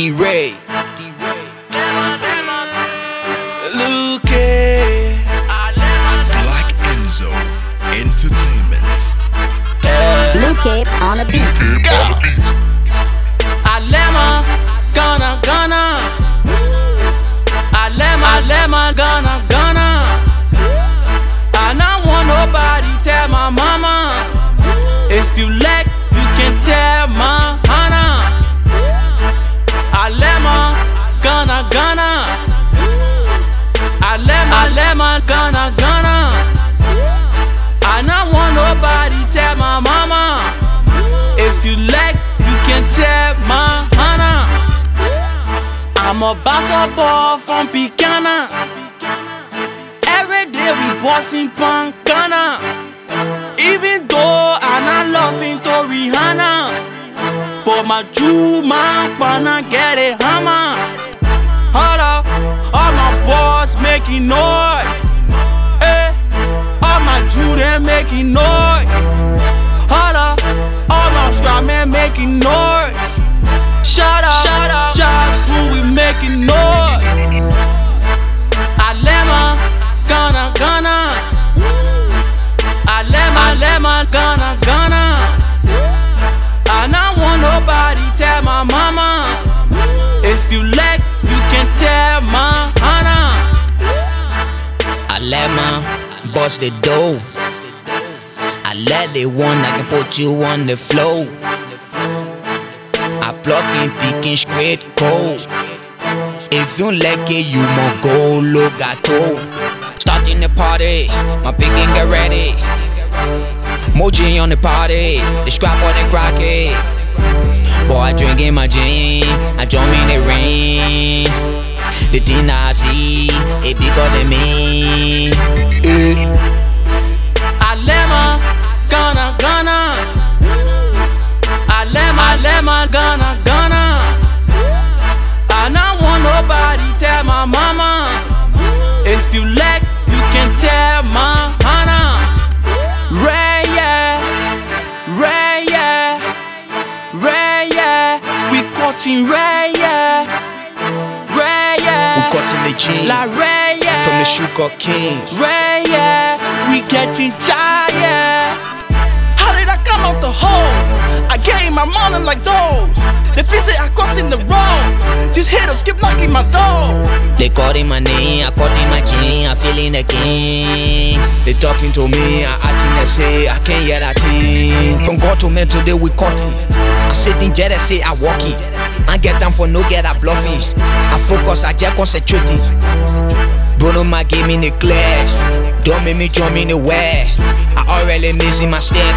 D-Ray. Luke. Black Enzo Entertainment. Blue Cape on a beat. Alema, Gana, Gana. Alema, Alema, Gana, Gana. I don't want nobody tell my mama. If you like, you Gana, Gana. Alema, Alema, Gana, Gana. I don't want nobody tell my mama. If you like, you can tell my Hannah. I'm a basketball from Picana. Every day we bossing Pancana. Even though I'm not loving to Rihanna. But my Jew man finna get a hammer. Making noise. Eh, all my Jew they making noise. Hold up, all my strap men making noise. Shut up, shut up, just who we making noise. Alema, Gana, Gana. Alema, Alema, Gana, Gana. I don't want nobody tell my mama. If you like, Alema, bust the dough. I let it one, I can put you on the flow. I plug in, picking straight cold. If you like it, you mo go look gato. Starting the party, my picking get ready. Moji on the party, the scrap on the cracky. Boy, I drinking my gin, The thing I see, it bigger than me. Eh. Alema, Gana, Gana. Alema, Alema, Gana, Gana. I don't want nobody tell my mama. If you like, you can tell my Hannah. Ray, yeah, Ray, yeah, Ray, yeah. We Ray, yeah, Ray, We cutting the gin La Ray, yeah. from the Sugar Kings. Ray, yeah, we getting tired. How did I come out the hole? I gave my money like dough. The visit I crossing the road. These haters keep knocking my door. They calling my name, I cutting my gin, I feeling the king. They talking to me, I acting they say, I can't hear that thing. From God to men today we cutting. I sit in jet I say I walking. I get down for no get I bluffing. I focus, I just concentrating. Bruno my game in the clear. Don't make me jump in the way. I already missing my step.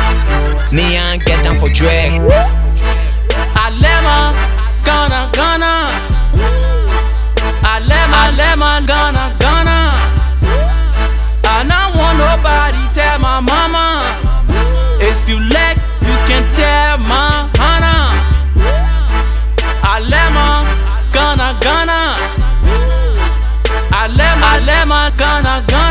Me I ain't get down for drag. man gonna go